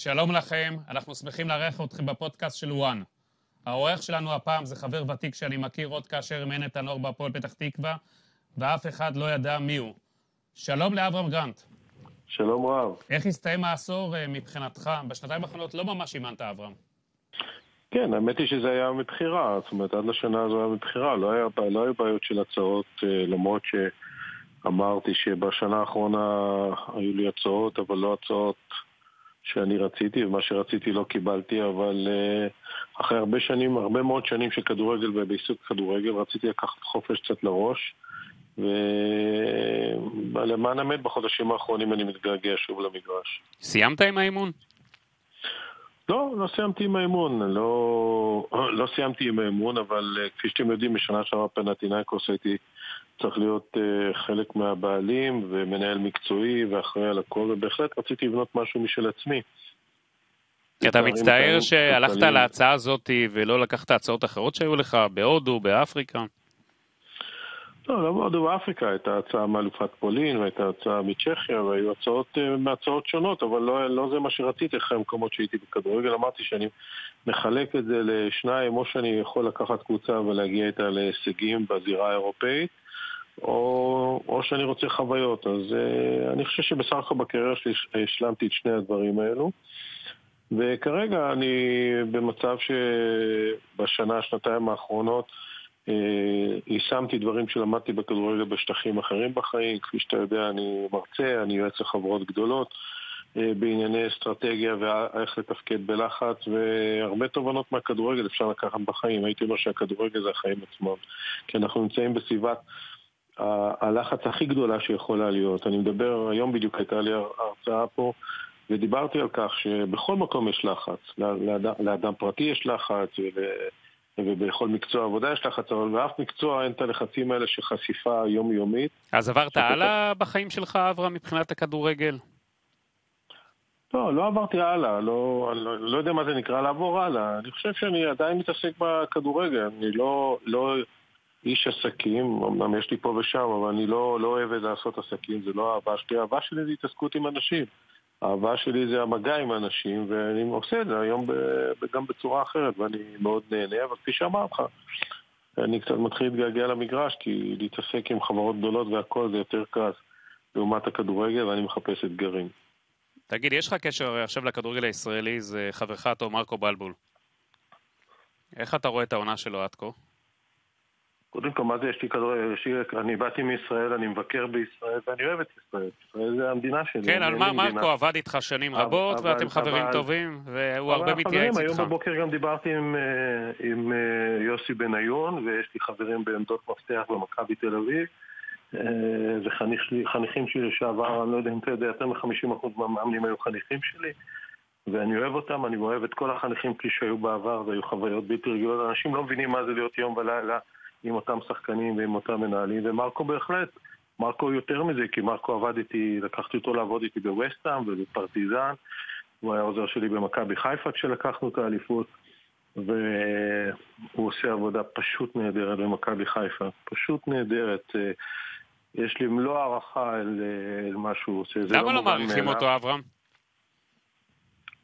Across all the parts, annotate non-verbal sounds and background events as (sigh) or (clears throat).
שלום לכם, אנחנו שמחים לארח אתכם בפודקאסט של וואן. העורך שלנו הפעם זה חבר ותיק שאני מכיר עוד כאשר אימן את הנוער בהפועל פתח תקווה, ואף אחד לא ידע מי הוא. שלום לאברהם גרנט. שלום רב. איך הסתיים העשור אה, מבחינתך? בשנתיים האחרונות לא ממש אימנת, אברהם. כן, האמת היא שזה היה מבחירה, זאת אומרת, עד לשנה הזו היה מבחירה, לא היה, לא היה בעיות של הצעות, אה, למרות שאמרתי שבשנה האחרונה היו לי הצעות, אבל לא הצעות שאני רציתי, ומה שרציתי לא קיבלתי, אבל uh, אחרי הרבה שנים, הרבה מאוד שנים של כדורגל ובעיסוק כדורגל, רציתי לקחת חופש קצת לראש, ולמען האמת בחודשים האחרונים אני מתגעגע שוב למגרש. סיימת עם האימון? לא, לא סיימתי עם האימון, לא, (clears throat) לא סיימתי עם האימון, אבל uh, כפי שאתם יודעים, בשנה שעברה פנטינאיקוס הייתי צריך להיות uh, חלק מהבעלים ומנהל מקצועי ואחראי על הכל, ובהחלט רציתי לבנות משהו משל עצמי. אתה מצטער שהלכת להצעה הזאת ולא לקחת הצעות אחרות שהיו לך בהודו, באפריקה? לא, לא בהודו באפריקה, הייתה הצעה מאלופת פולין והייתה הצעה מצ'כיה והיו הצעות אה, מהצעות שונות, אבל לא, לא זה מה שרציתי אחרי המקומות שהייתי בכדורגל. אמרתי שאני מחלק את זה לשניים, או שאני יכול לקחת קבוצה ולהגיע איתה להישגים בזירה האירופאית, או, או שאני רוצה חוויות. אז uh, אני חושב שבסך הכל בקריירה שלי השלמתי את שני הדברים האלו. וכרגע אני במצב שבשנה, שנתיים האחרונות אה, יישמתי דברים שלמדתי בכדורגל בשטחים אחרים בחיים. כפי שאתה יודע, אני מרצה, אני יועץ לחברות גדולות אה, בענייני אסטרטגיה ואיך לתפקד בלחץ, והרבה תובנות מהכדורגל אפשר לקחת בחיים. הייתי אומר שהכדורגל זה החיים עצמם. כי אנחנו נמצאים בסביבת הלחץ הכי גדולה שיכולה להיות. אני מדבר, היום בדיוק הייתה לי הרצאה פה, ודיברתי על כך שבכל מקום יש לחץ. לאדם, לאדם פרטי יש לחץ, ול... ובכל מקצוע עבודה יש לחץ, אבל באף מקצוע אין את הלחצים האלה של חשיפה יומיומית. אז עברת הלאה בחיים שלך, אברהם, מבחינת הכדורגל? לא, לא עברתי הלאה, לא, לא, לא יודע מה זה נקרא לעבור הלאה. אני חושב שאני עדיין מתעסק בכדורגל, אני לא, לא איש עסקים, אמנם יש לי פה ושם, אבל אני לא, לא אוהב לעשות עסקים, זה לא האהבה שלי, האהבה שלי זה התעסקות עם אנשים. האהבה שלי זה המגע עם אנשים, ואני עושה את זה היום גם בצורה אחרת, ואני מאוד נהנה, אבל כפי שאמרת לך, אני קצת מתחיל להתגעגע למגרש, כי להתעסק עם חברות גדולות והכל זה יותר קל לעומת הכדורגל, ואני מחפש אתגרים. תגיד, יש לך קשר עכשיו לכדורגל הישראלי, זה חברך הטוב מרקו בלבול. איך אתה רואה את העונה שלו עד כה? קודם כל, מה זה יש לי כדורגל? אני באתי מישראל, אני מבקר בישראל, ואני אוהב את ישראל. ישראל זה המדינה שלי. כן, על מה מרקו עבד איתך שנים רבות, ואתם חברים טובים, והוא הרבה מתייעץ איתך. היום בבוקר גם דיברתי עם אה, אה, יוסי בניון, ויש לי חברים בעמדות מפתח במכבי תל אביב. וחניכים אה, שלי לשעבר, אני לא יודע אם אתה יודע, יותר מ-50% מהמאמנים היו חניכים שלי. ואני אוהב אותם, אני אוהב את כל החניכים כפי שהיו בעבר, והיו חוויות בלתי רגילות. אנשים לא מבינים מה זה להיות יום ולילה. עם אותם שחקנים ועם אותם מנהלים, ומרקו בהחלט, מרקו יותר מזה, כי מרקו עבד איתי, לקחתי אותו לעבוד איתי בווסטהאם ובפרטיזן, הוא היה עוזר שלי במכבי חיפה כשלקחנו את האליפות, והוא עושה עבודה פשוט נהדרת במכבי חיפה, פשוט נהדרת. יש לי מלוא הערכה אל, אל מה שהוא עושה. למה לא, לא מעריכים אותו, אברהם?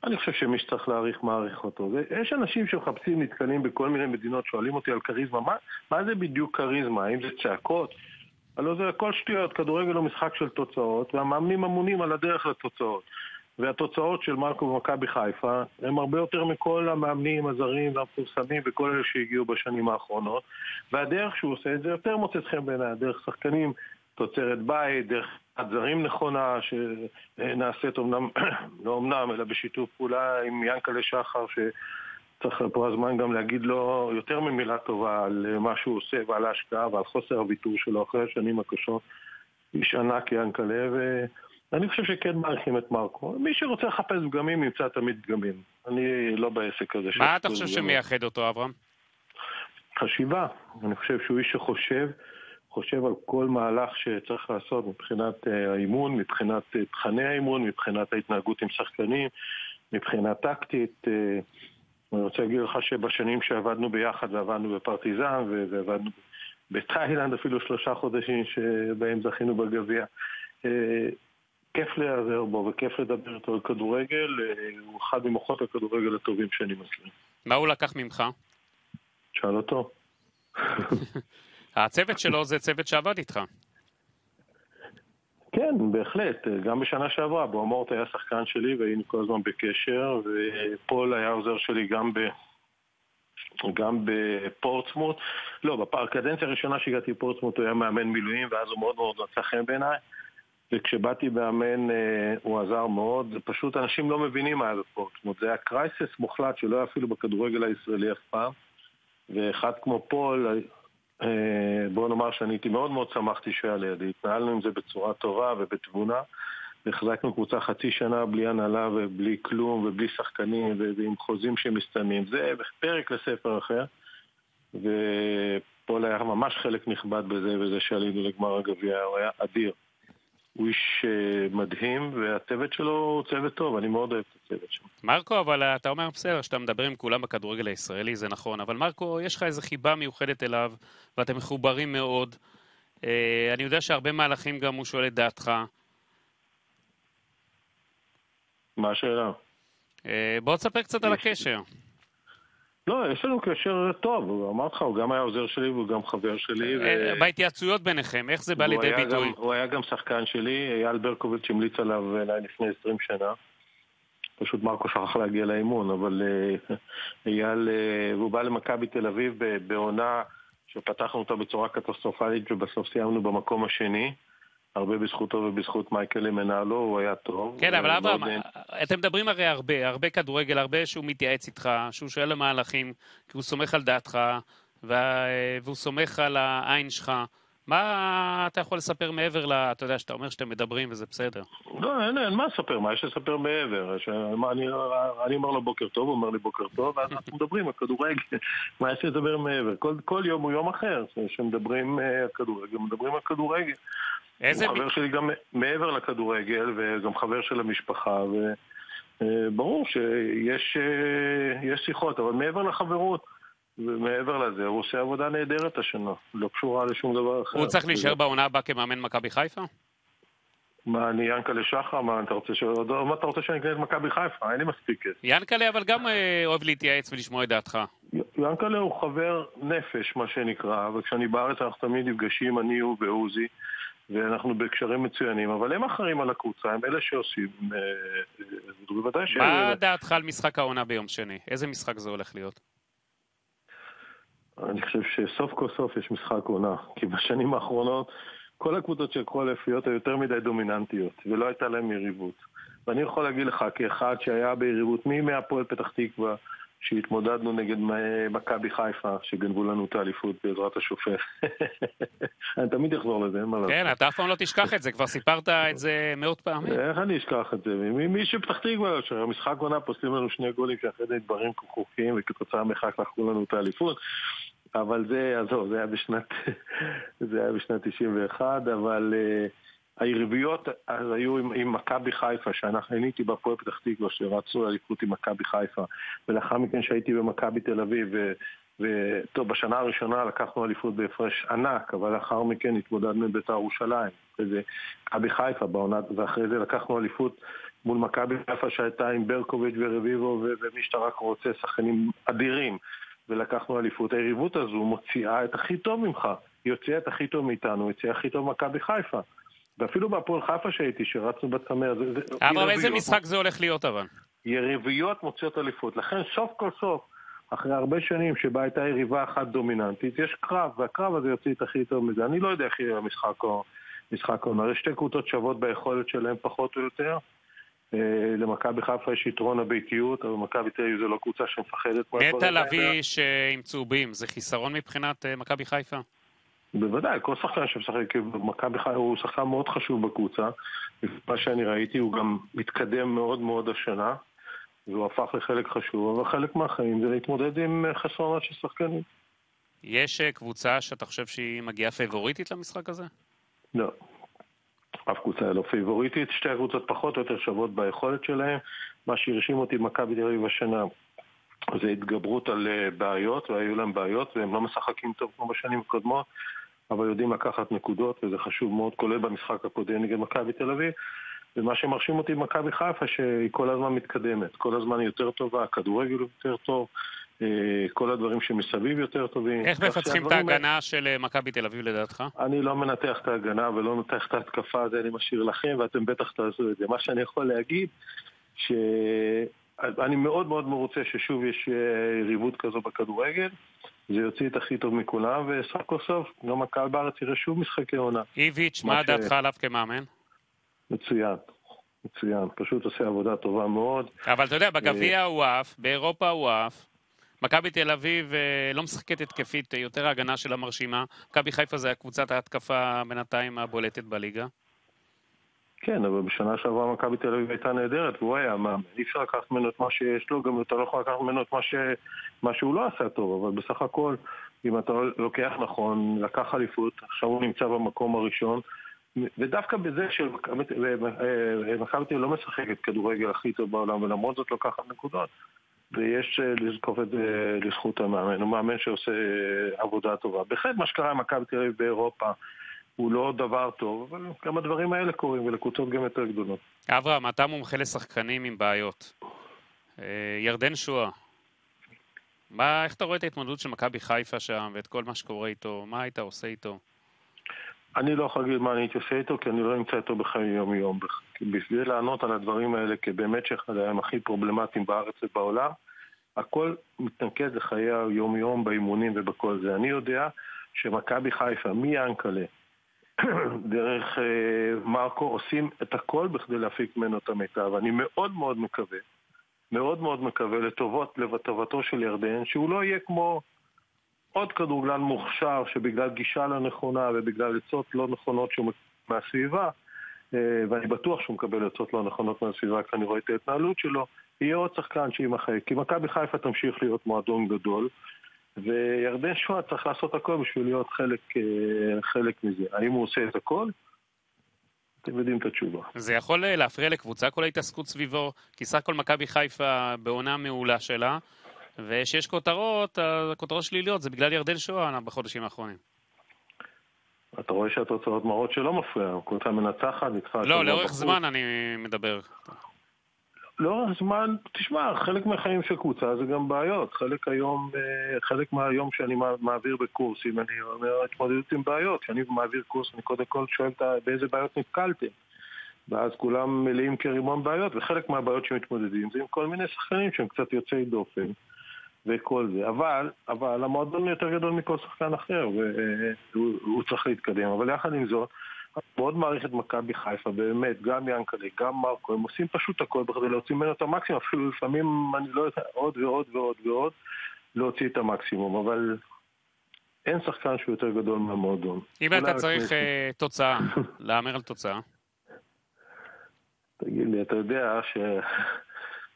אני חושב שמי שצריך להעריך, מעריך אותו. יש אנשים שמחפשים, נתקלים בכל מיני מדינות, שואלים אותי על כריזמה, מה, מה זה בדיוק כריזמה? האם זה צעקות? הלוא זה הכל שטויות, כדורגל הוא משחק של תוצאות, והמאמנים אמונים על הדרך לתוצאות. והתוצאות של מרקו במכבי חיפה הם הרבה יותר מכל המאמנים הזרים והמפורסמים וכל אלה שהגיעו בשנים האחרונות והדרך שהוא עושה את זה יותר מוצאת חן בעיניי, דרך שחקנים תוצרת בית, דרך זרים נכונה שנעשית אומנם, (clears throat) לא אומנם, אלא בשיתוף פעולה עם ינקלה שחר שצריך פה הזמן גם להגיד לו יותר ממילה טובה על מה שהוא עושה ועל ההשקעה ועל חוסר הוויתור שלו אחרי השנים הקשות. איש ענק ינקלה ואני חושב שכן מעריכים את מרקו. מי שרוצה לחפש פגמים ימצא תמיד פגמים. אני לא בעסק הזה. מה אתה חושב שמייחד אותו אברהם? חשיבה. אני חושב שהוא איש שחושב חושב על כל מהלך שצריך לעשות מבחינת אה, האימון, מבחינת אה, תכני האימון, מבחינת ההתנהגות עם שחקנים, מבחינה טקטית. אה, אני רוצה להגיד לך שבשנים שעבדנו ביחד ועבדנו בפרטיזן ועבדנו בתאילנד אפילו שלושה חודשים שבהם זכינו בגביע, כיף להיעזר בו וכיף לדבר איתו על כדורגל, הוא אחד ממוחות הכדורגל הטובים שאני מכיר. מה הוא לקח ממך? שאל אותו. (laughs) הצוות שלו זה צוות שעבד איתך. כן, בהחלט. גם בשנה שעברה, בואמורט היה שחקן שלי והיינו כל הזמן בקשר, ופול היה עוזר שלי גם ב... גם בפורטסמוט. לא, בקדנציה הראשונה שהגעתי לפורטסמוט הוא היה מאמן מילואים, ואז הוא מאוד מאוד מצא חן בעיניי. וכשבאתי מאמן אה, הוא עזר מאוד, פשוט אנשים לא מבינים מה היה בפורטסמוט. זה היה קרייסס מוחלט שלא היה אפילו בכדורגל הישראלי אף פעם. ואחד כמו פול, בוא נאמר שאני הייתי מאוד מאוד שמחתי שהיה לידי. התנהלנו עם זה בצורה טובה ובתבונה. והחזקנו קבוצה חצי שנה בלי הנהלה ובלי כלום ובלי שחקנים ועם חוזים שמסתיימים. זה פרק לספר אחר. ופול היה ממש חלק נכבד בזה, וזה שעלינו לגמר הגביע, הוא היה אדיר. הוא איש אה, מדהים, והצוות שלו הוא צוות טוב, אני מאוד אוהב את הצוות שלו. מרקו, אבל אתה אומר בסדר, שאתה מדבר עם כולם בכדורגל הישראלי, זה נכון, אבל מרקו, יש לך איזו חיבה מיוחדת אליו, ואתם מחוברים מאוד. אה, אני יודע שהרבה מהלכים גם הוא שואל את דעתך. מה השאלה? אה, בוא תספר קצת על הקשר. לא, יש לנו קשר טוב, אמרתי לך, הוא גם היה עוזר שלי והוא גם חבר שלי. ו... בהתייעצויות ביניכם, איך זה בא לידי ביטוי? גם, הוא היה גם שחקן שלי, אייל ברקוביץ' המליץ עליו אליי לפני 20 שנה. פשוט מרקו שכח להגיע לאימון, אבל אייל, והוא בא למכבי תל אביב בעונה שפתחנו אותה בצורה קטסטרופלית ובסוף סיימנו במקום השני. הרבה בזכותו ובזכות מייקל מנהלו, הוא היה טוב. כן, אבל אברהם, אתם מדברים הרי הרבה, הרבה כדורגל, הרבה שהוא מתייעץ איתך, שהוא שואל למהלכים, כי הוא סומך על דעתך, והוא סומך על העין שלך. מה אתה יכול לספר מעבר ל... אתה יודע, שאתה אומר שאתם מדברים וזה בסדר. לא, אין, אין מה לספר, מה יש לספר מעבר? ש... מה, אני, אני אומר לו בוקר טוב, הוא אומר לי בוקר טוב, ואז אנחנו מדברים על כדורגל, (laughs) מה יש לדבר מעבר? כל, כל יום הוא יום אחר, כשמדברים על אה, כדורגל, מדברים על כדורגל. איזה... הוא חבר שלי גם מעבר לכדורגל, וגם חבר של המשפחה, וברור שיש אה, שיחות, אבל מעבר לחברות. ומעבר לזה, הוא עושה עבודה נהדרת השנה, לא קשורה לשום דבר אחר. הוא צריך להישאר בעונה הבאה כמאמן מכבי חיפה? מה, אני ינקלה שחר? מה אתה רוצה ש... מה אתה רוצה שאני אקנה את מכבי חיפה? אין לי מספיק כסף. ינקלה אבל גם אה, אוהב להתייעץ ולשמוע את דעתך. ינקלה הוא חבר נפש, מה שנקרא, וכשאני בארץ אנחנו תמיד נפגשים, אני, הוא ועוזי. ואנחנו בקשרים מצוינים, אבל הם אחראים על הקבוצה, הם אלה שעושים, אה, אה, בוודאי ש... מה דעתך על משחק העונה ביום שני? איזה משחק זה הולך להיות? אני חושב שסוף כל סוף יש משחק עונה, כי בשנים האחרונות כל הקבוצות שלקחו אליפויות היו יותר מדי דומיננטיות, ולא הייתה להם יריבות. ואני יכול להגיד לך, כאחד שהיה ביריבות מי מהפועל פתח תקווה, שהתמודדנו נגד מכבי חיפה, שגנבו לנו את האליפות בעזרת השופט. (laughs) אני תמיד אחזור לזה, אין מה לעשות. כן, אתה אף פעם לא תשכח את זה, כבר סיפרת את זה מאות פעמים. איך אני אשכח את זה? מי שפתח תקווה, שהמשחק עונה פוסלים לנו שני גולים שאחרי זה דברים חוקיים, וכתוצאה מכך לקחו לנו את האליפות. אבל זה, עזוב, זה היה בשנת, (laughs) זה היה בשנת 91, אבל... Uh, היריביות אז היו עם, עם מכבי חיפה, שאנחנו הייתי בהפועל פתח תקווה, שרצו אליפות עם מכבי חיפה, ולאחר מכן שהייתי במכבי תל אביב, וטוב, בשנה הראשונה לקחנו אליפות בהפרש ענק, אבל לאחר מכן התמודדנו עם בית"ר ירושלים, וזה מכבי חיפה בעונה, ואחרי זה לקחנו אליפות מול מכבי חיפה שהייתה עם ברקוביץ' ורביבו, ומי שאתה רק רוצה, שחקנים אדירים, ולקחנו אליפות. היריבות הזו מוציאה את הכי טוב ממך, היא הוציאה את הכי טוב מאיתנו, היא הוציאה הכי טוב מכבי חיפה. ואפילו בהפועל חיפה שהייתי, שרצנו בצמר. אבל איזה משחק זה הולך להיות אבל? יריביות מוציאות אליפות. לכן סוף כל סוף, אחרי הרבה שנים שבה הייתה יריבה אחת דומיננטית, יש קרב, והקרב הזה יוציא את הכי טוב מזה. אני לא יודע איך יהיה המשחק או משחק עונה. יש שתי קבוצות שוות ביכולת שלהם פחות או יותר. אה, למכבי חיפה יש יתרון הביתיות, אבל מכבי תל אביב זו לא קבוצה שמפחדת. נטע לביא עם צהובים, זה חיסרון מבחינת אה, מכבי חיפה? בוודאי, כל שחקן שמשחק במכבי חיפה הוא שחקן מאוד חשוב בקבוצה. מה שאני ראיתי, הוא גם מתקדם מאוד מאוד השנה, והוא הפך לחלק חשוב, אבל חלק מהחיים זה להתמודד עם חסרונות של שחקנים. יש אה, קבוצה שאתה חושב שהיא מגיעה פייבוריטית למשחק הזה? לא. אף קבוצה לא פייבוריטית, שתי הקבוצות פחות או יותר שוות ביכולת שלהן. מה שהרשים אותי במכבי תל אביב השנה זה התגברות על אה, בעיות, והיו להם בעיות, והם לא משחקים טוב כמו בשנים הקודמות. אבל יודעים לקחת נקודות, וזה חשוב מאוד, כולל במשחק הקודם נגד מכבי תל אביב. ומה שמרשים אותי במכבי חיפה שהיא כל הזמן מתקדמת, כל הזמן היא יותר טובה, הכדורגל יותר טוב, אה, כל הדברים שמסביב יותר טובים. איך מפצחים את ההגנה של אה, מכבי תל אביב לדעתך? אני לא מנתח את ההגנה ולא מנתח את ההתקפה, הזה, אני משאיר לכם ואתם בטח תעשו את זה. מה שאני יכול להגיד, שאני מאוד מאוד מרוצה ששוב יש יריבות כזו בכדורגל. זה יוציא את הכי טוב מכולם, וסך כל סוף, גם הקהל בארץ יראה שוב משחקי עונה. איביץ', מה דעתך עליו כמאמן? מצוין. מצוין, פשוט עושה עבודה טובה מאוד. אבל אתה יודע, בגביע הוא עף, באירופה הוא עף. מכבי תל אביב אה, לא משחקת התקפית, יותר ההגנה שלה מרשימה. מכבי חיפה זה קבוצת ההתקפה בינתיים הבולטת בליגה. כן, אבל בשנה שעברה מכבי תל אביב הייתה נהדרת והוא היה מאמן. אי אפשר לקחת ממנו את מה שיש לו, גם אתה לא יכול לקחת ממנו את מה, ש... מה שהוא לא עשה טוב, אבל בסך הכל, אם אתה לוקח נכון, לקח אליפות, עכשיו הוא נמצא במקום הראשון, ודווקא בזה שמכבי תל אביב לא משחקת כדורגל הכי טוב בעולם, ולמרות זאת לוקחת נקודות, ויש אה, לזקוף את זה לזכות המאמן. הוא מאמן שעושה אה, עבודה טובה. בהחלט מה שקרה עם מכבי תל אביב באירופה הוא לא דבר טוב, אבל גם הדברים האלה קורים, ולקבוצות גם יותר גדולות. אברהם, אתה מומחה לשחקנים עם בעיות. אה, ירדן שואה, מה, איך אתה רואה את ההתמודדות של מכבי חיפה שם, ואת כל מה שקורה איתו? מה היית עושה איתו? אני לא יכול להגיד מה אני הייתי עושה איתו, כי אני לא נמצא איתו בחיי יום-יום. בשביל לענות על הדברים האלה, כבאמת שאחד הימים הכי פרובלמטיים בארץ ובעולם, הכל מתנקז לחיי היום-יום, באימונים ובכל זה. אני יודע שמכבי חיפה, מיאנקלה, (clears throat) דרך אה, מרקו, עושים את הכל בכדי להפיק ממנו את המיטב. אני מאוד מאוד מקווה, מאוד מאוד מקווה לטובות, לטובתו של ירדן, שהוא לא יהיה כמו עוד כדורגלן מוכשר שבגלל גישה לא נכונה ובגלל עצות לא נכונות שהוא מהסביבה, אה, ואני בטוח שהוא מקבל עצות לא נכונות מהסביבה כי אני רואה את ההתנהלות שלו, יהיה עוד שחקן שיימחק. כי מכבי חיפה תמשיך להיות מועדון גדול, וירדן שואה צריך לעשות הכל בשביל להיות חלק, אה, חלק מזה. האם הוא עושה את הכל? אתם יודעים את התשובה. זה יכול אה, להפריע לקבוצה כל ההתעסקות סביבו, כי סך הכל מכבי חיפה בעונה מעולה שלה, ושיש כותרות, הכותרות שליליות זה בגלל ירדן שואה בחודשים האחרונים. אתה רואה שהתוצאות מראות שלא מפריע, קבוצה מנצחת, ניצחה... לא, לאורך זמן אני מדבר. לאורך זמן, תשמע, חלק מהחיים של קבוצה זה גם בעיות. חלק היום, אה, חלק מהיום שאני מעביר בקורסים, אני אומר התמודדות עם בעיות. כשאני מעביר קורס, אני קודם כל שואל באיזה בעיות נתקלתם. ואז כולם מלאים כרימון בעיות, וחלק מהבעיות שמתמודדים זה עם כל מיני שחקנים שהם קצת יוצאי דופן. וכל זה. אבל, אבל המועדון יותר גדול מכל שחקן אחר, והוא צריך להתקדם. אבל יחד עם זאת, מאוד מעריך את מכבי חיפה, באמת, גם ינקלה, גם מרקו, הם עושים פשוט הכל בכדי להוציא ממנו את המקסימום, אפילו לפעמים, אני לא יודע, עוד ועוד ועוד ועוד, להוציא את המקסימום, אבל אין שחקן שהוא יותר גדול מהמועדון. אם אתה צריך uh, תוצאה, להמר על תוצאה. תגיד לי, אתה יודע ש...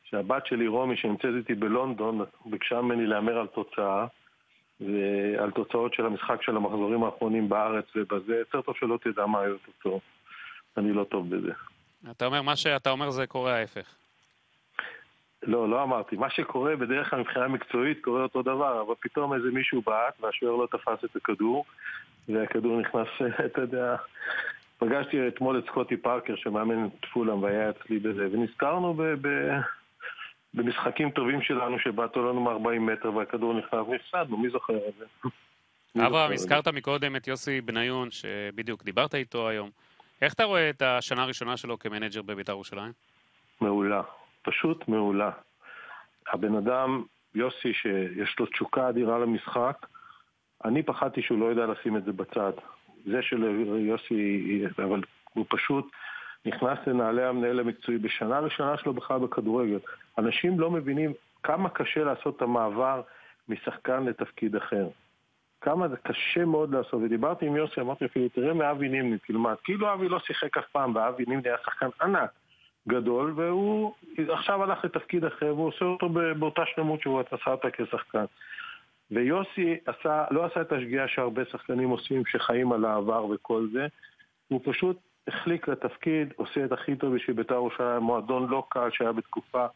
שהבת שלי רומי, שנמצאת איתי בלונדון, ביקשה ממני להמר על תוצאה, ועל תוצאות של המשחק של המחזורים האחרונים בארץ ובזה, יותר טוב שלא תדע מה היו התוצאות. אני לא טוב בזה. אתה אומר, מה שאתה אומר זה קורה ההפך. לא, לא אמרתי. מה שקורה בדרך כלל מבחינה מקצועית קורה אותו דבר, אבל פתאום איזה מישהו בעט והשוער לא תפס את הכדור, והכדור נכנס, (laughs) אתה יודע... פגשתי אתמול את סקוטי פארקר שמאמן את פולאם והיה אצלי בזה, ונזכרנו ב... ב... במשחקים טובים שלנו שבעטו לנו מ-40 מטר והכדור נכנס והפסדנו, מי זוכר את זה? אברהם, הזכרת מקודם את יוסי בניון, שבדיוק דיברת איתו היום. איך אתה רואה את השנה הראשונה שלו כמנג'ר בבית"ר ירושלים? מעולה, פשוט מעולה. הבן אדם, יוסי, שיש לו תשוקה אדירה למשחק, אני פחדתי שהוא לא יודע לשים את זה בצד. זה של יוסי, אבל הוא פשוט נכנס לנעלי המנהל המקצועי בשנה ראשונה שלו בכלל בכדורגל. אנשים לא מבינים כמה קשה לעשות את המעבר משחקן לתפקיד אחר. כמה זה קשה מאוד לעשות, ודיברתי עם יוסי, אמרתי אפילו, תראה מאבי נימני, תלמד. כאילו אבי לא שיחק אף פעם, ואבי נימני היה שחקן ענק, גדול, והוא עכשיו הלך לתפקיד אחר, והוא עושה אותו באותה שלמות שהוא עשה אותה כשחקן. ויוסי עשה, לא עשה את השגיאה שהרבה שחקנים עושים, שחיים על העבר וכל זה, הוא פשוט החליק לתפקיד, עושה את הכי טוב בשביל בית"ר ירושלים, מועדון לא קל שהיה בתקופה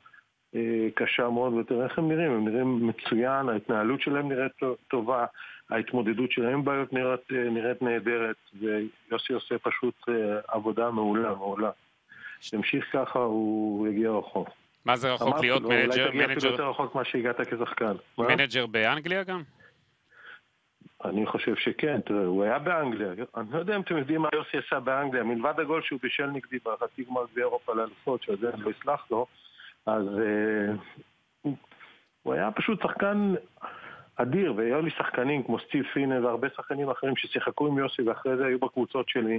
אה, קשה מאוד, ותראה איך הם נראים, הם נראים מצוין, ההתנהלות שלהם נראית טובה, ההתמודדות שלהם עם בעיות נראית, אה, נראית נהדרת, ויוסי עושה פשוט אה, עבודה מעולה, מעולה. ימשיך ככה, הוא יגיע רחוק. מה זה רחוק להיות מנג'ר? אולי תגיע אפילו יותר רחוק ממה שהגעת כשחקן. מנג'ר באנגליה גם? אני חושב שכן, תראה, הוא היה באנגליה, אני לא יודע אם אתם יודעים מה יוסי עשה באנגליה, מלבד הגול שהוא בישל נגדי בחצי גמר גביע אירופה לאלופות, שעל זה אני לא אסלח לו, אז uh, הוא היה פשוט שחקן אדיר, והיו לי שחקנים כמו סטיב פינה והרבה שחקנים אחרים ששיחקו עם יוסי ואחרי זה היו בקבוצות שלי,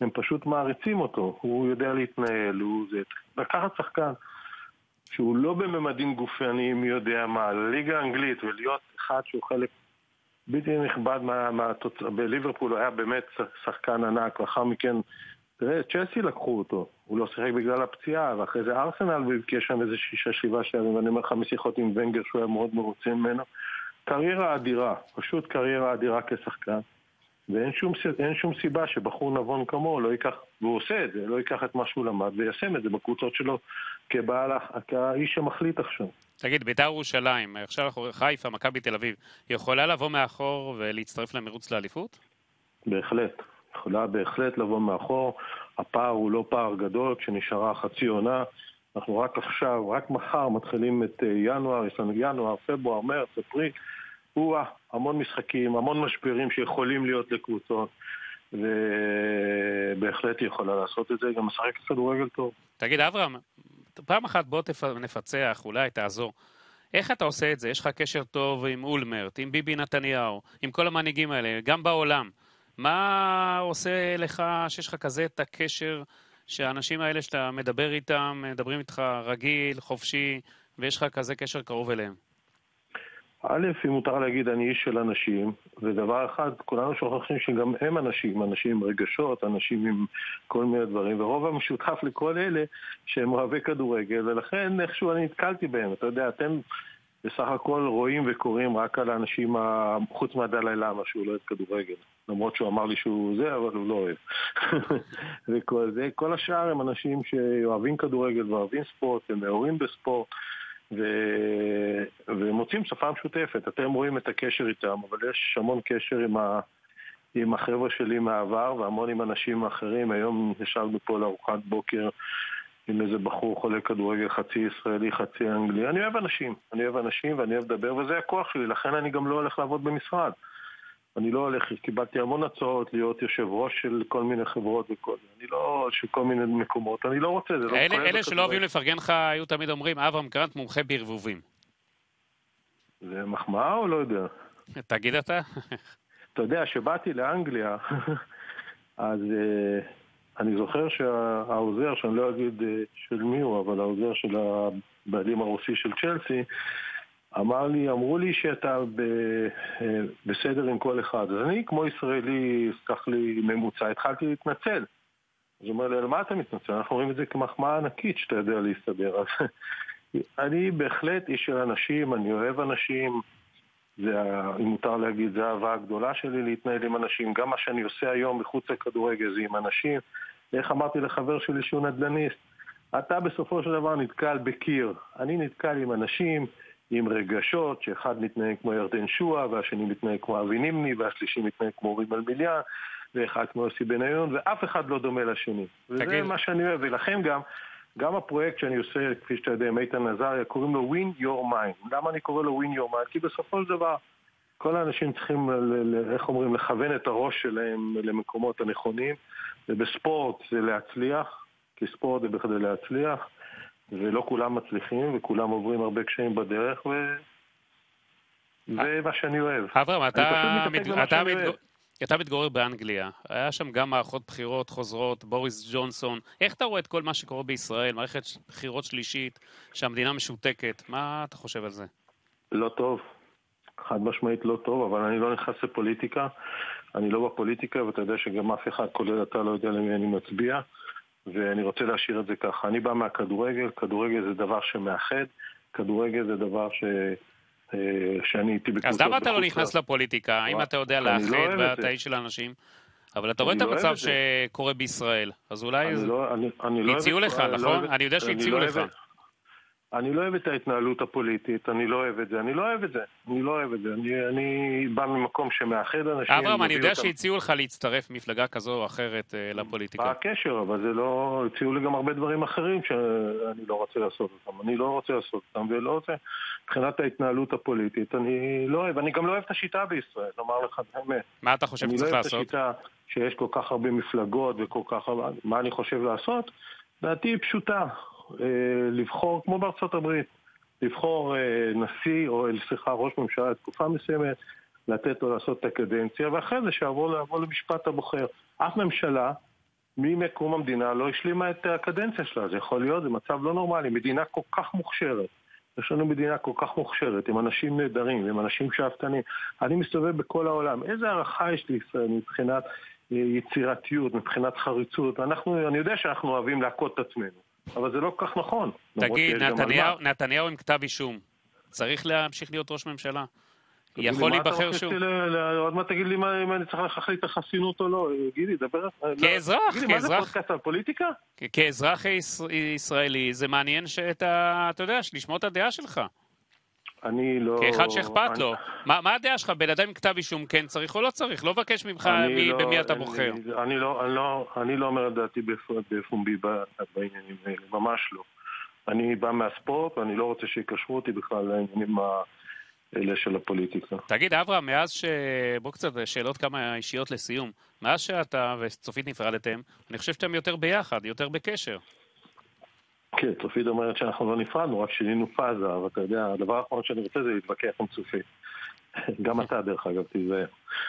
הם פשוט מעריצים אותו, הוא יודע להתנהל, הוא זה, לקחת שחקן שהוא לא בממדים גופניים מי יודע מה, ליגה האנגלית ולהיות אחד שהוא חלק בלתי נכבד מהתוצאה, בליברפול הוא היה באמת שחקן ענק, לאחר מכן, תראה, צ'לסי לקחו אותו, הוא לא שיחק בגלל הפציעה, ואחרי זה ארסנל ביקש שם איזה שישה שבעה שערים, ואני אומר לך משיחות עם ונגר שהוא היה מאוד מרוצה ממנו. קריירה אדירה, פשוט קריירה אדירה כשחקן. ואין שום, שום סיבה שבחור נבון כמוהו לא ייקח, והוא עושה את זה, לא ייקח את מה שהוא למד ויישם את זה בקבוצות שלו כבעל, כאיש שמחליט עכשיו. תגיד, בית"ר ירושלים, עכשיו אנחנו חיפה, מכבי תל אביב, יכולה לבוא מאחור ולהצטרף למרוץ לאליפות? בהחלט. יכולה בהחלט לבוא מאחור. הפער הוא לא פער גדול, כשנשארה חצי עונה. אנחנו רק עכשיו, רק מחר מתחילים את אה, ינואר, יש לנו ינואר, פברואר, מרץ, אפריל. או-אה, המון משחקים, המון משברים שיכולים להיות לקבוצות, ובהחלט היא יכולה לעשות את זה, גם משחק כדורגל טוב. תגיד, אברהם, פעם אחת בוא תפ... נפצח, אולי תעזור. איך אתה עושה את זה? יש לך קשר טוב עם אולמרט, עם ביבי נתניהו, עם כל המנהיגים האלה, גם בעולם. מה עושה לך שיש לך כזה את הקשר שהאנשים האלה שאתה מדבר איתם, מדברים איתך רגיל, חופשי, ויש לך כזה קשר קרוב אליהם? א', אם מותר להגיד, אני איש של אנשים, ודבר אחד, כולנו שוכחים שגם הם אנשים, אנשים עם רגשות, אנשים עם כל מיני דברים, ורוב המשותף לכל אלה שהם אוהבי כדורגל, ולכן איכשהו אני נתקלתי בהם. אתה יודע, אתם בסך הכל רואים וקוראים רק על האנשים, חוץ מהדלאי למה, שהוא לא אוהב כדורגל. למרות שהוא אמר לי שהוא זה, אבל הוא לא אוהב. (laughs) וכל זה, כל השאר הם אנשים שאוהבים כדורגל ואוהבים ספורט, הם מעורים בספורט. ו... ומוצאים שפה משותפת. אתם רואים את הקשר איתם, אבל יש המון קשר עם, ה... עם החבר'ה שלי מהעבר והמון עם אנשים אחרים. היום ישבנו פה לארוחת בוקר עם איזה בחור חולה כדורגל, חצי ישראלי, חצי אנגלי. אני אוהב אנשים, אני אוהב אנשים ואני אוהב לדבר, וזה הכוח שלי, לכן אני גם לא הולך לעבוד במשרד. אני לא הולך, קיבלתי המון הצעות להיות יושב ראש של כל מיני חברות וכל זה. אני לא, של כל מיני מקומות, אני לא רוצה, זה לא אלה, אלה שלא אוהבים לפרגן לך, היו תמיד אומרים, אברהם קרנט מומחה בערבובים. זה מחמאה או לא יודע? תגיד אתה. אתה יודע, כשבאתי לאנגליה, (laughs) אז uh, אני זוכר שהעוזר, שאני לא אגיד uh, של מי הוא, אבל העוזר של הבעלים הרוסי של צ'לסי, אמר לי, אמרו לי שאתה ב, אה, בסדר עם כל אחד. אז אני, כמו ישראלי, סלח לי, ממוצע, התחלתי להתנצל. אז הוא אומר לי, על מה אתה מתנצל? אנחנו רואים את זה כמחמאה ענקית שאתה יודע להסתדר. (laughs) אז אני בהחלט איש של אנשים, אני אוהב אנשים. זה, אם מותר להגיד, זו האהבה הגדולה שלי להתנהל עם אנשים. גם מה שאני עושה היום מחוץ לכדורגל זה עם אנשים. איך אמרתי לחבר שלי שהוא נדל"ניסט? אתה בסופו של דבר נתקל בקיר. אני נתקל עם אנשים עם רגשות, שאחד מתנהג כמו ירדן שועה, והשני מתנהג כמו אבי נימני, והשלישי מתנהג כמו רימל מיליאן, ואחד כמו יוסי בניון, ואף אחד לא דומה לשני. תגיד. וזה מה שאני אוהב, ולכן גם, גם הפרויקט שאני עושה, כפי שאתה יודע, עם איתן עזריה, קוראים לו Win Your Mind. למה אני קורא לו Win Your Mind? כי בסופו של דבר, כל האנשים צריכים, איך אומרים, לכוון את הראש שלהם למקומות הנכונים, ובספורט זה להצליח, כי ספורט זה בכדי להצליח. ולא כולם מצליחים, וכולם עוברים הרבה קשיים בדרך, ו... זה מה שאני אוהב. אברהם, אתה, מת... אתה, מתג... אתה מתגורר באנגליה, היה שם גם מערכות בחירות חוזרות, בוריס ג'ונסון. איך אתה רואה את כל מה שקורה בישראל, מערכת בחירות שלישית, שהמדינה משותקת? מה אתה חושב על זה? לא טוב. חד משמעית לא טוב, אבל אני לא נכנס לפוליטיקה. אני לא בפוליטיקה, ואתה יודע שגם אף אחד, כולל אתה, לא יודע למי אני מצביע. ואני רוצה להשאיר את זה ככה. אני בא מהכדורגל, כדורגל זה דבר שמאחד, כדורגל זה דבר ש... אה, שאני הייתי בקבוצות... אז למה אתה לא נכנס לפוליטיקה? אם אתה יודע לאחד לא ואתה איש של אנשים? אבל אתה רואה את לא המצב שקורה בישראל, אז אולי לא- הציעו לך, נכון? אני יודע שהציעו לך. אני לא אוהב את ההתנהלות הפוליטית, אני לא אוהב את זה, אני לא אוהב את זה, אני לא אוהב את זה, אני, אני בא ממקום שמאחד אנשים. אברהם, אני יודע אותם... שהציעו לך להצטרף מפלגה כזו או אחרת uh, לפוליטיקה. מה הקשר? אבל זה לא... הציעו לי גם הרבה דברים אחרים שאני לא רוצה לעשות אותם. אני לא רוצה לעשות אותם, ולא רוצה... מבחינת ההתנהלות הפוליטית, אני לא אוהב, אני גם לא אוהב את השיטה בישראל, לומר לך את האמת. מה אתה חושב שצריך לעשות? אני לא אוהב את השיטה שיש כל כך הרבה מפלגות וכל כך... מה אני חושב לעשות? דעתי היא פשוטה. אה, לבחור, כמו בארצות הברית, לבחור אה, נשיא, או סליחה, ראש ממשלה לתקופה מסוימת, לתת לו לעשות את הקדנציה, ואחרי זה שיעבור למשפט הבוחר. אף ממשלה ממקום המדינה לא השלימה את הקדנציה שלה, זה יכול להיות, זה מצב לא נורמלי, מדינה כל כך מוכשרת. יש לנו מדינה כל כך מוכשרת, עם אנשים נהדרים, עם אנשים שאפתנים. אני מסתובב בכל העולם. איזה הערכה יש לישראל מבחינת אה, יצירתיות, מבחינת חריצות. אנחנו, אני יודע שאנחנו אוהבים להכות את עצמנו. אבל זה לא כל כך נכון. תגיד, נתניהו, נתניהו עם כתב אישום, צריך להמשיך להיות ראש ממשלה? יכול להיבחר שוב. עוד מעט תגיד לי אם אני צריך להחליט את החסינות או לא. גידי, דבר... כאזרח, כאזרח. מה זה פודקאסט על פוליטיקה? כאזרח ישראלי, זה מעניין שאתה, אתה יודע, לשמוע את הדעה שלך. אני לא... כאחד שאכפת אני... לו. מה, מה הדעה שלך? בן אדם עם כתב אישום כן צריך או לא צריך? לא מבקש ממך מי, לא, במי אתה בוחר. אני, אני, לא, אני, לא, אני לא אומר את דעתי בפומבי בעניינים האלה, ממש לא. אני בא מהספורט ואני לא רוצה שיקשרו אותי בכלל לעניינים האלה של הפוליטיקה. תגיד, אברהם, מאז ש... בוא קצת, שאלות כמה אישיות לסיום. מאז שאתה וצופית נפרדתם, אני חושב שאתם יותר ביחד, יותר בקשר. כן, צופית אומרת שאנחנו לא נפרדנו, רק שינינו פאזה, אבל אתה יודע, הדבר האחרון שאני רוצה זה להתווכח עם צופית. (laughs) גם אתה, דרך אגב, תיזהר.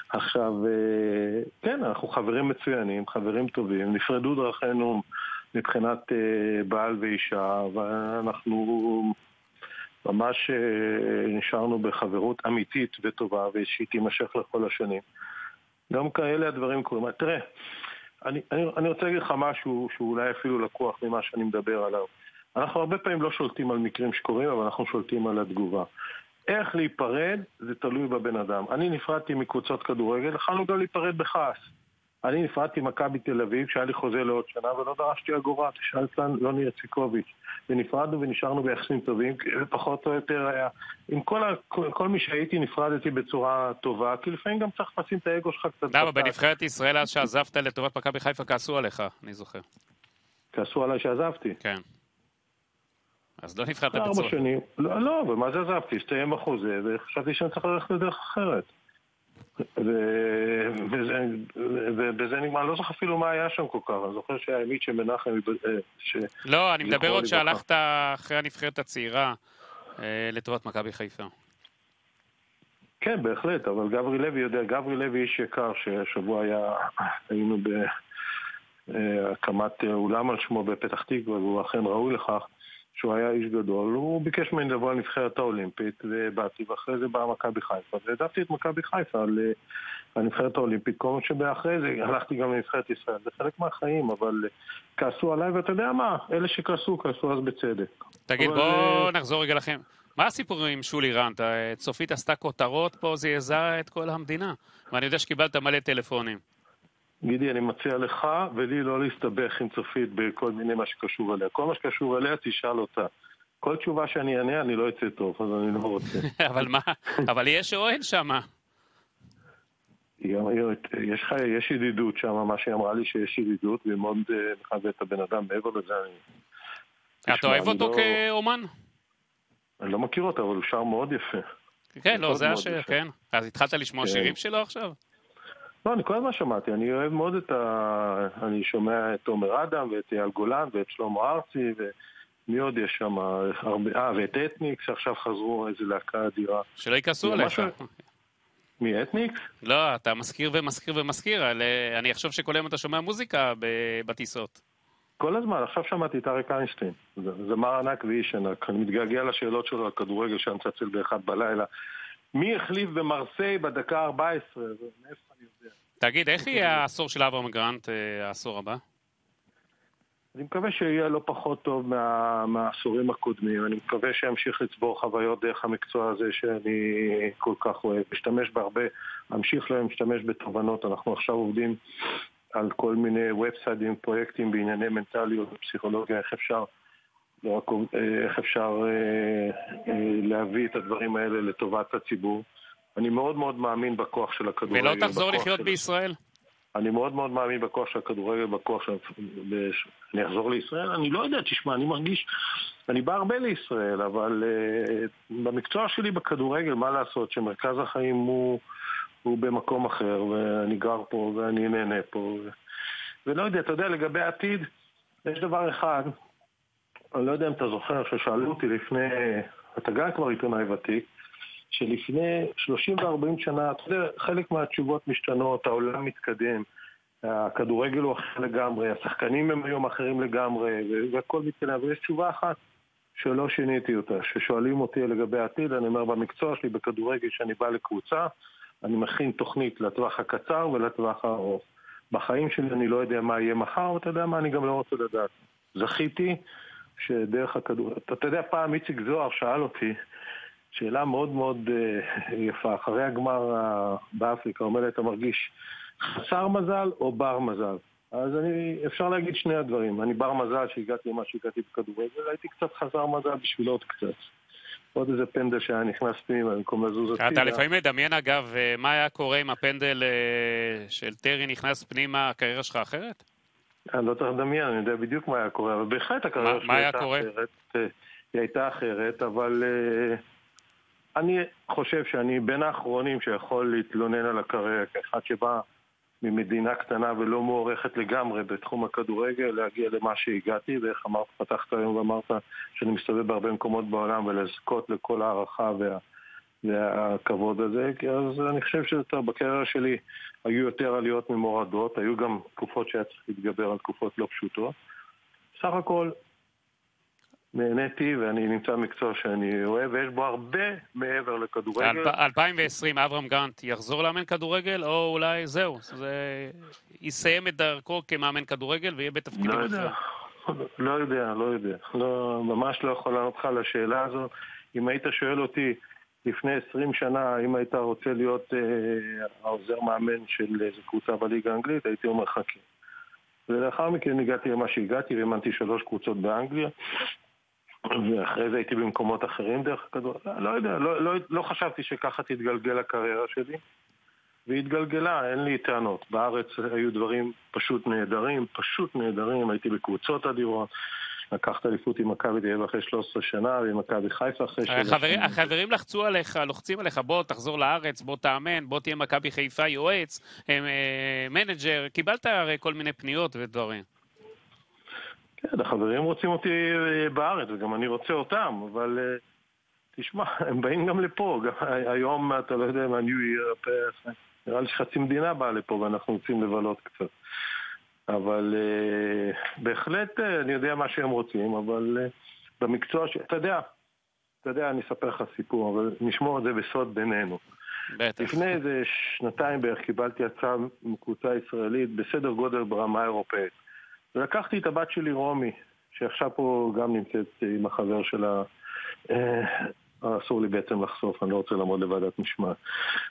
עכשיו, אה, כן, אנחנו חברים מצוינים, חברים טובים, נפרדו דרכינו מבחינת אה, בעל ואישה, ואנחנו ממש אה, נשארנו בחברות אמיתית וטובה, ושהיא תימשך לכל השנים. גם כאלה הדברים קורים. תראה, אני, אני, אני רוצה להגיד לך משהו שהוא אולי אפילו לקוח ממה שאני מדבר עליו. אנחנו הרבה פעמים לא שולטים על מקרים שקורים, אבל אנחנו שולטים על התגובה. איך להיפרד, זה תלוי בבן אדם. אני נפרדתי מקבוצות כדורגל, יכולנו גם להיפרד בכעס. אני נפרדתי ממכבי תל אביב, שהיה לי חוזה לעוד שנה, ולא דרשתי אגורה, תשאל כאן לא נהיה ציקוביץ'. ונפרדנו ונשארנו ביחסים טובים, ופחות או יותר היה... עם כל, ה... כל מי שהייתי נפרדתי בצורה טובה, כי לפעמים גם צריך לשים את האגו שלך קצת... למה, בנבחרת ישראל אז שעזבת לטובת מכבי חיפה כעסו עליך, אני זוכר. כעסו עליי שעזבתי? כן. אז לא נבחרת בצורה. ארבע שנים. לא, לא, ומה זה עזבתי? הסתיים החוזה, וחשבתי שאני צריך ללכת לדרך אחרת. ובזה נגמר, אני לא זוכר אפילו מה היה שם כל כך, אני זוכר שהיה מיץ' מנחם... אה, לא, אני מדבר עוד שהלכת אחרי הנבחרת הצעירה אה, לטובת מכבי חיפה. כן, בהחלט, אבל גברי לוי יודע, גברי לוי איש יקר, שהשבוע היה, היינו בהקמת אה, אולם על שמו בפתח תקווה, והוא אכן ראוי לכך. שהוא היה איש גדול, הוא ביקש ממני לבוא לנבחרת האולימפית, ובאתי, ואחרי זה באה מכבי חיפה, והעדפתי את מכבי חיפה לנבחרת האולימפית, כל מה שבאחרי זה הלכתי גם לנבחרת ישראל, זה חלק מהחיים, אבל כעסו עליי, ואתה יודע מה, אלה שכעסו, כעסו אז בצדק. תגיד, אבל... בוא נחזור רגע לכם. מה הסיפור עם שולי רנט? צופית עשתה כותרות פה, זעזעה את כל המדינה. ואני יודע שקיבלת מלא טלפונים. גידי, אני מציע לך ולי לא להסתבך עם צופית בכל מיני מה שקשור אליה. כל מה שקשור אליה, תשאל אותה. כל תשובה שאני אענה, אני לא אצא טוב, אז אני לא רוצה. (laughs) אבל מה? אבל יש או אין שם? יש, יש ידידות שם, מה שהיא אמרה לי שיש ידידות, והיא מאוד אה, מכבדת את הבן אדם, מעבר לזה אני... אתה אוהב אותו לא- כאומן? אני לא מכיר אותו, אבל הוא שר מאוד יפה. כן, לא, זה השיר, כן. אז התחלת לשמוע כן. שירים שלו עכשיו? לא, אני כל הזמן שמעתי, אני אוהב מאוד את ה... אני שומע את עומר אדם ואת אייל גולן ואת שלמה ארצי ומי עוד יש שם? הרבה... אה, ואת אתניק שעכשיו חזרו, איזה להקה אדירה. שלא יכעסו עליך. מי, אתניק? לא, אתה מזכיר ומזכיר ומזכיר. אני אחשוב שכל היום אתה שומע מוזיקה בטיסות. כל הזמן, עכשיו שמעתי את אריק איינשטיין. זמר ענק ואיש ענק. אני מתגעגע לשאלות שלו על כדורגל שהיה מצלצל באחד בלילה. מי החליף במרסיי בדקה ה-14? מאיפה? תגיד, איך יהיה העשור של אברהם גרנט, אה, העשור הבא? אני מקווה שיהיה לא פחות טוב מה, מהעשורים הקודמים. אני מקווה שימשיך לצבור חוויות דרך המקצוע הזה שאני כל כך אוהב. משתמש בהרבה, אמשיך להשתמש בתובנות. אנחנו עכשיו עובדים על כל מיני ובסיידים, פרויקטים בענייני מנטליות ופסיכולוגיה, איך אפשר לא רק איך אפשר להביא את הדברים האלה לטובת הציבור. אני מאוד מאוד מאמין בכוח של הכדורגל. ולא תחזור לחיות של... בישראל? אני מאוד מאוד מאמין בכוח של הכדורגל, בכוח של... אני אחזור לישראל? אני לא יודע, תשמע, אני מרגיש... אני בא הרבה לישראל, אבל uh, במקצוע שלי בכדורגל, מה לעשות, שמרכז החיים הוא, הוא במקום אחר, ואני גר פה, ואני נהנה פה. ו... ולא יודע, אתה יודע, לגבי העתיד, יש דבר אחד, אני לא יודע אם אתה זוכר, ששאלו אותי לפני... אתה גם כבר עיתונאי ותיק, שלפני 30 ו-40 שנה, אתה יודע, חלק מהתשובות משתנות, העולם מתקדם, הכדורגל הוא אחר לגמרי, השחקנים הם היום אחרים לגמרי, והכל מתקדם, אבל יש תשובה אחת שלא שיניתי אותה, ששואלים אותי לגבי העתיד, אני אומר במקצוע שלי בכדורגל, שאני בא לקבוצה, אני מכין תוכנית לטווח הקצר ולטווח הארוך. בחיים שלי אני לא יודע מה יהיה מחר, ואתה יודע מה, אני גם לא רוצה לדעת. זכיתי שדרך הכדורגל, אתה יודע, פעם איציק זוהר שאל אותי, שאלה מאוד מאוד uh, יפה. אחרי הגמר uh, באפריקה, אומר לי, אתה מרגיש חסר מזל או בר מזל? אז אני, אפשר להגיד שני הדברים. אני בר מזל שהגעתי למה שהגעתי בכדורגל, הייתי קצת חסר מזל בשביל עוד קצת. עוד איזה פנדל שהיה נכנס פנימה במקום לזוז הצידה. אתה לפעמים מדמיין, אגב, אה, מה היה קורה אם הפנדל של טרי נכנס פנימה, הקריירה שלך אחרת? אני לא צריך לדמיין, אני יודע בדיוק מה היה קורה, אבל בהחלט הקריירה שלי הייתה אחרת. היא הייתה אחרת, אבל... אני חושב שאני בין האחרונים שיכול להתלונן על הקריירה, כאחד שבא ממדינה קטנה ולא מוערכת לגמרי בתחום הכדורגל, להגיע למה שהגעתי, ואיך אמרת, פתחת היום ואמרת שאני מסתובב בהרבה מקומות בעולם ולזכות לכל הערכה וה, והכבוד הזה, אז אני חושב שבקריירה שלי היו יותר עליות ממורדות, היו גם תקופות שהיה צריך להתגבר על תקופות לא פשוטות. סך הכל, נהניתי ואני נמצא במקצוע שאני אוהב, ויש בו הרבה מעבר לכדורגל. 2020 אברהם גרנט יחזור לאמן כדורגל, או אולי זהו, זה יסיים את דרכו כמאמן כדורגל ויהיה בתפקידים לא יודע, לא יודע, לא יודע. לא, ממש לא יכול לענות לך על השאלה הזו. אם היית שואל אותי לפני 20 שנה, אם היית רוצה להיות אה, העוזר מאמן של איזו קבוצה בליגה האנגלית, הייתי אומר חכה. כן. ולאחר מכן הגעתי למה שהגעתי, ואימנתי שלוש קבוצות באנגליה, ואחרי זה הייתי במקומות אחרים דרך הכדור, לא יודע, לא, לא, לא חשבתי שככה תתגלגל הקריירה שלי, והיא התגלגלה, אין לי טענות. בארץ היו דברים פשוט נהדרים, פשוט נהדרים, הייתי בקבוצות אדירות. לקחת אליפות עם מכבי תל אביב אחרי 13 שנה, ועם מכבי חיפה אחרי 7 שנה. החברים לחצו עליך, לוחצים עליך, בוא תחזור לארץ, בוא תאמן, בוא תהיה מכבי חיפה יועץ, אה, מנג'ר, קיבלת הרי כל מיני פניות ודברים. כן, החברים רוצים אותי אה, בארץ, וגם אני רוצה אותם, אבל אה, תשמע, (laughs) הם באים גם לפה. גם היום, אתה לא יודע מה, New Year, נראה לי שחצי מדינה באה לפה ואנחנו רוצים לבלות קצת. אבל uh, בהחלט אני יודע מה שהם רוצים, אבל במקצוע ש... אתה יודע, אתה יודע, אני אספר לך סיפור, אבל נשמור את זה בסוד בינינו. בטח. לפני איזה שנתיים בערך קיבלתי הצעה מקבוצה ישראלית בסדר גודל ברמה אירופאית. ולקחתי את הבת שלי רומי, שעכשיו פה גם נמצאת עם החבר שלה, אה, אסור לי בעצם לחשוף, אני לא רוצה לעמוד לוועדת משמעת.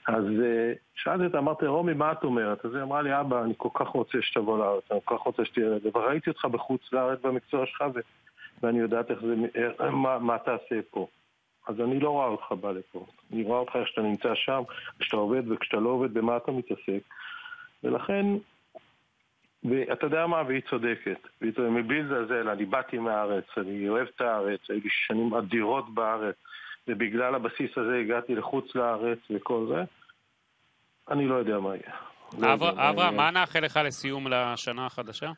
אז אה, שאלתי אותה, אמרתי, רומי, מה את אומרת? אז היא אמרה לי, אבא, אני כל כך רוצה שתבוא לארץ, אני כל כך רוצה שתהיה לזה, וראיתי אותך בחוץ לארץ במקצוע שלך, ו... ואני יודעת איך זה, מה, מה תעשה פה. אז אני לא רואה אותך בא לפה. אני רואה אותך איך שאתה נמצא שם, כשאתה עובד וכשאתה לא עובד, במה אתה מתעסק. ולכן ואתה יודע מה? והיא צודקת. מבלי לזלזל, אני באתי מהארץ, אני אוהב את הארץ, היו לי שנים אדירות בארץ, ובגלל הבסיס הזה הגעתי לחוץ לארץ וכל זה. אני לא יודע מה יהיה. לא אברהם, מה נאחל לך לסיום לשנה החדשה?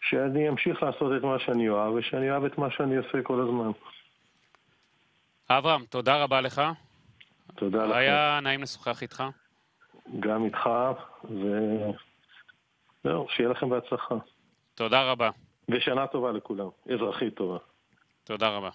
שאני אמשיך לעשות את מה שאני אוהב, ושאני אוהב את מה שאני עושה כל הזמן. אברהם, תודה רבה לך. תודה לך. היה נעים לשוחח איתך. גם איתך, ו... זהו, שיהיה לכם בהצלחה. תודה רבה. ושנה טובה לכולם, אזרחית טובה. תודה רבה.